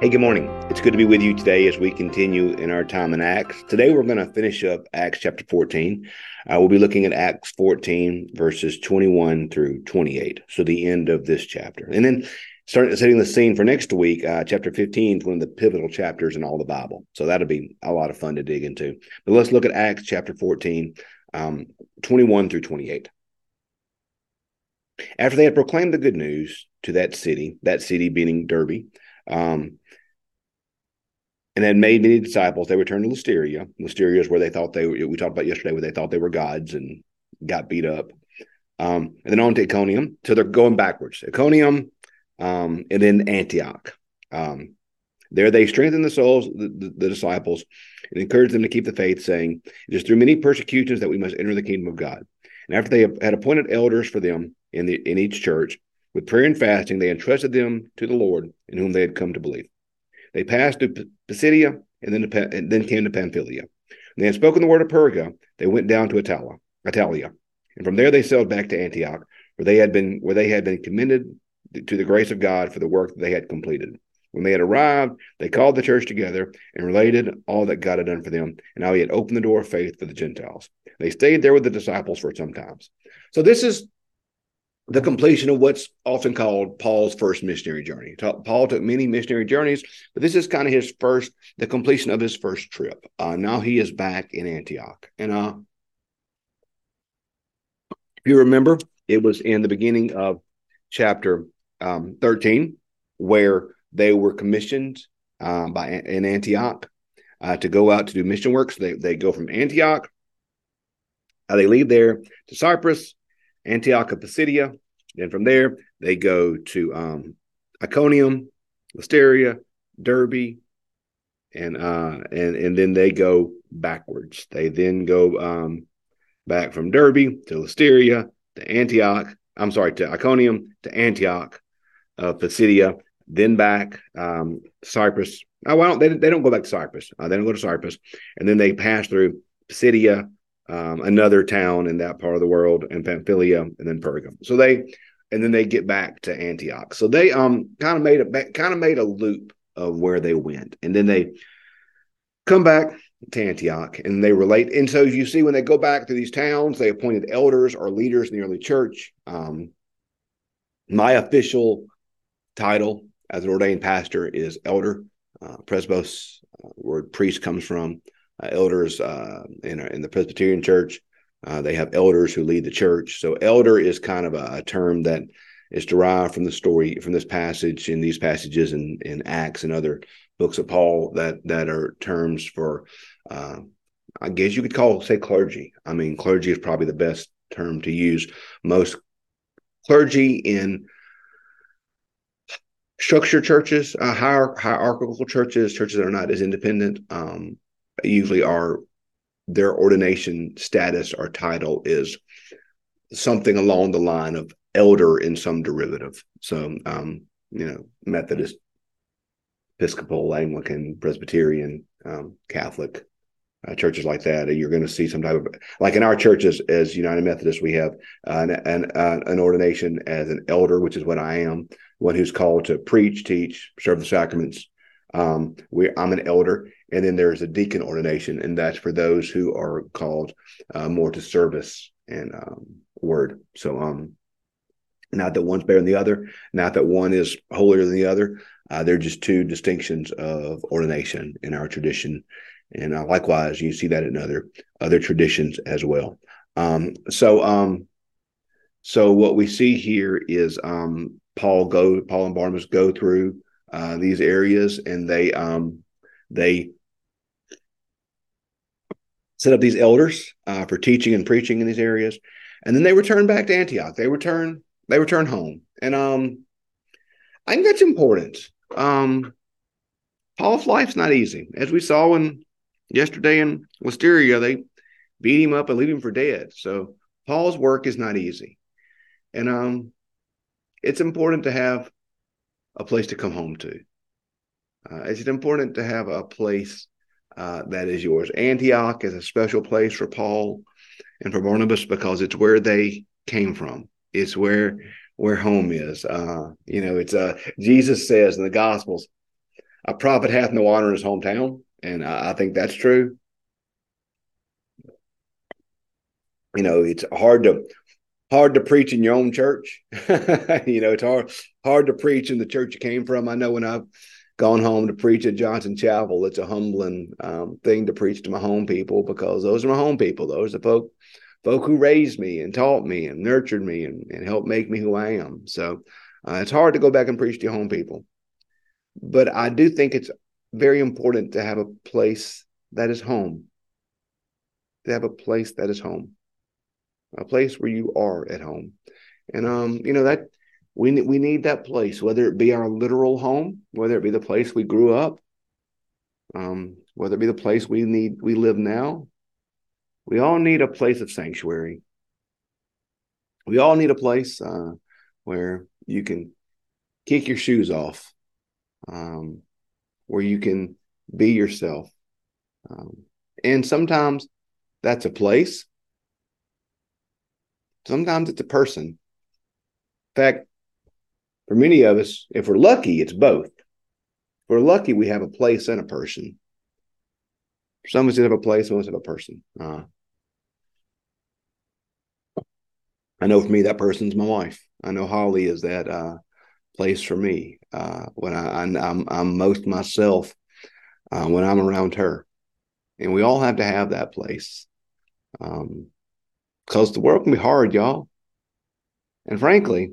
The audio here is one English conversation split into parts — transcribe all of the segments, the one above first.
Hey, good morning. It's good to be with you today as we continue in our time in Acts. Today, we're going to finish up Acts chapter 14. Uh, we'll be looking at Acts 14, verses 21 through 28. So, the end of this chapter. And then, starting setting the scene for next week, uh, chapter 15 is one of the pivotal chapters in all the Bible. So, that'll be a lot of fun to dig into. But let's look at Acts chapter 14, um, 21 through 28. After they had proclaimed the good news to that city, that city being Derbe, um, and had made many disciples. They returned to Lystra. Lystra is where they thought they were, we talked about yesterday, where they thought they were gods and got beat up. Um, and then on to Iconium. So they're going backwards. Iconium, um, and then Antioch. Um, there they strengthened the souls, the, the, the, disciples, and encouraged them to keep the faith, saying, It is through many persecutions that we must enter the kingdom of God. And after they had appointed elders for them in the in each church, with prayer and fasting, they entrusted them to the Lord in whom they had come to believe. They passed through Pisidia and then, to, and then came to Pamphylia. When they had spoken the word of Perga, they went down to Atala, Attalia, and from there they sailed back to Antioch, where they had been where they had been commended to the grace of God for the work that they had completed. When they had arrived, they called the church together and related all that God had done for them and how he had opened the door of faith for the Gentiles. They stayed there with the disciples for some times. So this is the completion of what's often called Paul's first missionary journey. Paul took many missionary journeys, but this is kind of his first, the completion of his first trip. Uh, now he is back in Antioch. And uh, if you remember, it was in the beginning of chapter um, 13 where they were commissioned uh, by in Antioch uh, to go out to do mission work. So they, they go from Antioch, uh, they leave there to Cyprus, Antioch of Pisidia. Then from there, they go to um, Iconium, Listeria, Derbe, and uh, and and then they go backwards. They then go um, back from Derbe to Listeria to Antioch. I'm sorry, to Iconium to Antioch, uh, Pisidia, then back um, Cyprus. Oh, well, they, they don't go back to Cyprus. Uh, they don't go to Cyprus, and then they pass through Pisidia, um, another town in that part of the world, and Pamphylia, and then Pergamum. So they, and then they get back to Antioch. So they um kind of made a kind of made a loop of where they went, and then they come back to Antioch, and they relate. And so you see, when they go back to these towns, they appointed elders or leaders in the early church. Um, my official title as an ordained pastor is elder. Uh, presbos, uh, word priest comes from elders uh, in, in the Presbyterian Church. Uh, they have elders who lead the church. So, elder is kind of a, a, term that is derived from the story from this passage in these passages in, in Acts and other books of Paul that that are terms for, uh, I guess you could call say clergy. I mean, clergy is probably the best term to use. Most clergy in structured churches, uh, hierarchical churches, churches that are not as independent, um, usually are their ordination status or title is something along the line of elder in some derivative. So, um, you know, Methodist, Episcopal, Anglican, Presbyterian, um, Catholic uh, churches like that. You're going to see some type of like in our churches as United Methodist, we have an an, uh, an ordination as an elder, which is what I am, one who's called to preach, teach, serve the sacraments. Um, we I'm an elder, and then there's a deacon ordination, and that's for those who are called uh, more to service and um, word. So, um, not that one's better than the other, not that one is holier than the other. Uh, they're just two distinctions of ordination in our tradition, and uh, likewise, you see that in other other traditions as well. Um, so, um, so what we see here is um, Paul go Paul and Barnabas go through uh, these areas, and they um, they set up these elders uh, for teaching and preaching in these areas, and then they return back to Antioch. They return they return home, and um, I think that's important. Um, Paul's life's not easy, as we saw in yesterday in Listeria. They beat him up and leave him for dead. So Paul's work is not easy, and um, it's important to have a place to come home to. Uh, it's important to have a place uh, that is yours. Antioch is a special place for Paul and for Barnabas because it's where they came from. It's where where home is. Uh, you know, it's uh, Jesus says in the Gospels, a prophet hath no honor in his hometown, and I, I think that's true. You know, it's hard to hard to preach in your own church. you know, it's hard hard to preach in the church you came from. I know when I've gone home to preach at Johnson Chapel, it's a humbling um, thing to preach to my home people because those are my home people. Those are the folk folk who raised me and taught me and nurtured me and, and helped make me who I am. So uh, it's hard to go back and preach to your home people. But I do think it's very important to have a place that is home. To have a place that is home. A place where you are at home. And um, you know, that we we need that place, whether it be our literal home, whether it be the place we grew up, um, whether it be the place we need we live now. We all need a place of sanctuary. We all need a place uh, where you can kick your shoes off um, where you can be yourself. Um, and sometimes that's a place. Sometimes it's a person. In fact, for many of us, if we're lucky, it's both. If we're lucky, we have a place and a person. Some of us have a place, some of us have a person. Uh, I know for me, that person's my wife. I know Holly is that uh, place for me uh, when I, am most myself uh, when I'm around her, and we all have to have that place, because um, the world can be hard, y'all. And frankly,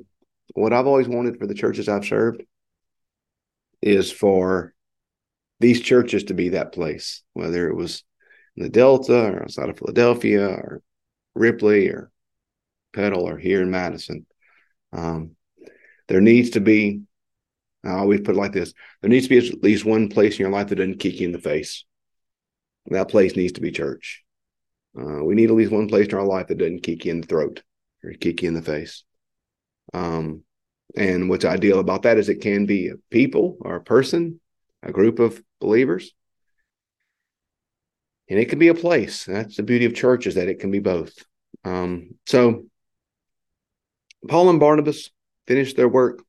what I've always wanted for the churches I've served is for these churches to be that place, whether it was in the Delta or outside of Philadelphia or Ripley or Petal or here in Madison. Um, there needs to be, I always put it like this there needs to be at least one place in your life that doesn't kick you in the face. That place needs to be church. Uh, we need at least one place in our life that doesn't kick you in the throat or kick you in the face. Um, and what's ideal about that is it can be a people or a person, a group of believers, and it can be a place. That's the beauty of church is that it can be both. Um, so Paul and Barnabas finish their work,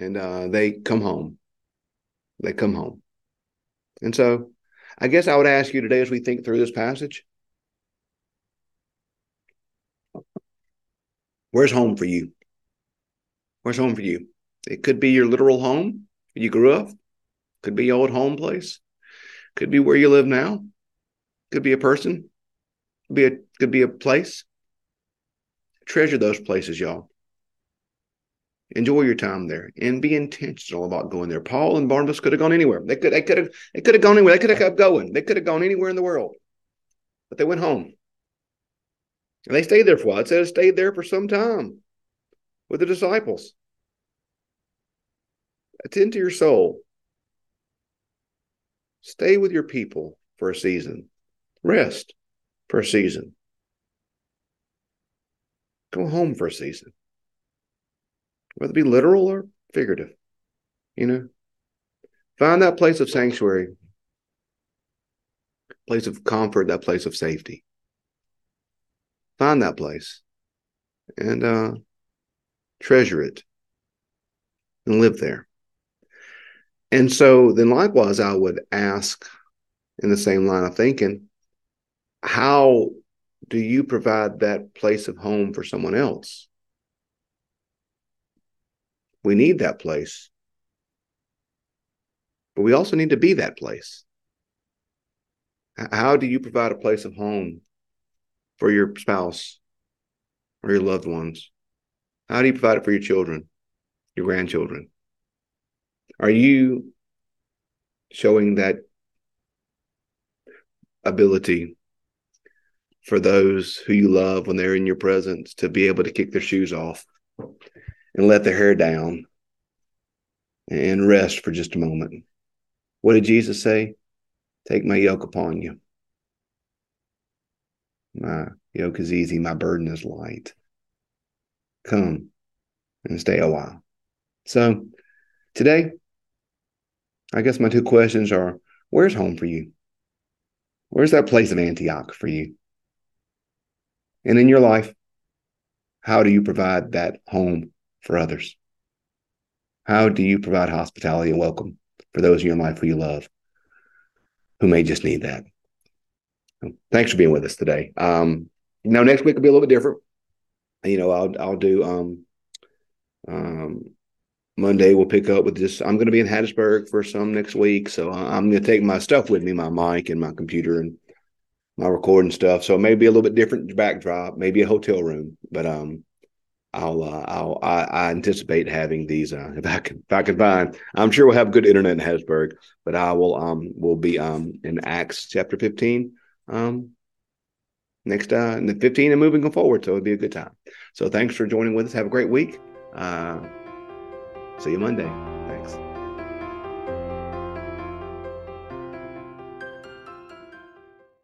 and uh, they come home. They come home. And so I guess I would ask you today as we think through this passage where's home for you? Where's home for you? It could be your literal home you grew up, could be your old home place, could be where you live now, could be a person, could be a could be a place. Treasure those places, y'all. Enjoy your time there and be intentional about going there. Paul and Barnabas could have gone anywhere. They could they could have they could have gone anywhere. They could have kept going. They could have gone anywhere in the world. But they went home. And they stayed there for a while. It said it stayed there for some time with the disciples. Attend to your soul. Stay with your people for a season. Rest for a season. Go home for a season whether it be literal or figurative. You know, find that place of sanctuary, place of comfort, that place of safety. Find that place and uh, treasure it and live there. And so then, likewise, I would ask in the same line of thinking, how do you provide that place of home for someone else? We need that place. But we also need to be that place. How do you provide a place of home for your spouse or your loved ones? How do you provide it for your children, your grandchildren? Are you showing that ability for those who you love when they're in your presence to be able to kick their shoes off and let their hair down and rest for just a moment. What did Jesus say? Take my yoke upon you. My yoke is easy, my burden is light. Come and stay a while. So today, I guess my two questions are where's home for you? Where's that place of Antioch for you? And in your life, how do you provide that home for others? How do you provide hospitality and welcome for those in your life who you love who may just need that. Thanks for being with us today. Um, next week will be a little bit different. You know, I'll I'll do um, um, Monday we'll pick up with this. I'm going to be in Hattiesburg for some next week, so I'm going to take my stuff with me, my mic and my computer and my recording stuff. So maybe a little bit different backdrop, maybe a hotel room, but um, I'll uh, I'll I, I, anticipate having these uh, if I can if I can find. I'm sure we'll have good internet in Hattiesburg, but I will um will be um in Acts chapter 15 um next uh in the 15 and moving forward. So it'd be a good time. So thanks for joining with us. Have a great week. Uh, see you Monday.